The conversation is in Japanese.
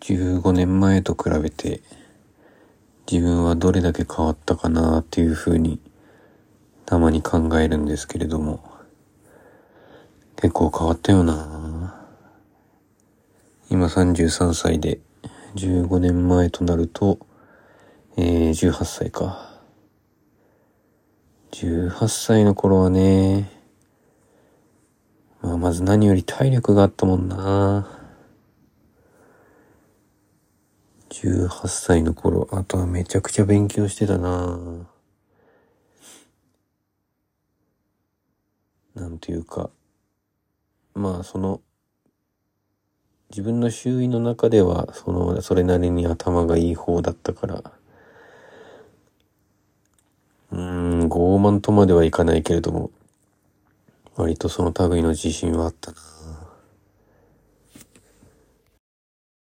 15年前と比べて自分はどれだけ変わったかなっていうふうにたまに考えるんですけれども。結構変わったよな。今33歳で15年前となると、えー、18歳か。18歳の頃はね、まあまず何より体力があったもんな。18歳の頃、あとはめちゃくちゃ勉強してたななんというか、まあその、自分の周囲の中では、その、それなりに頭がいい方だったから、うーん、傲慢とまではいかないけれども、割とその類の自信はあったな。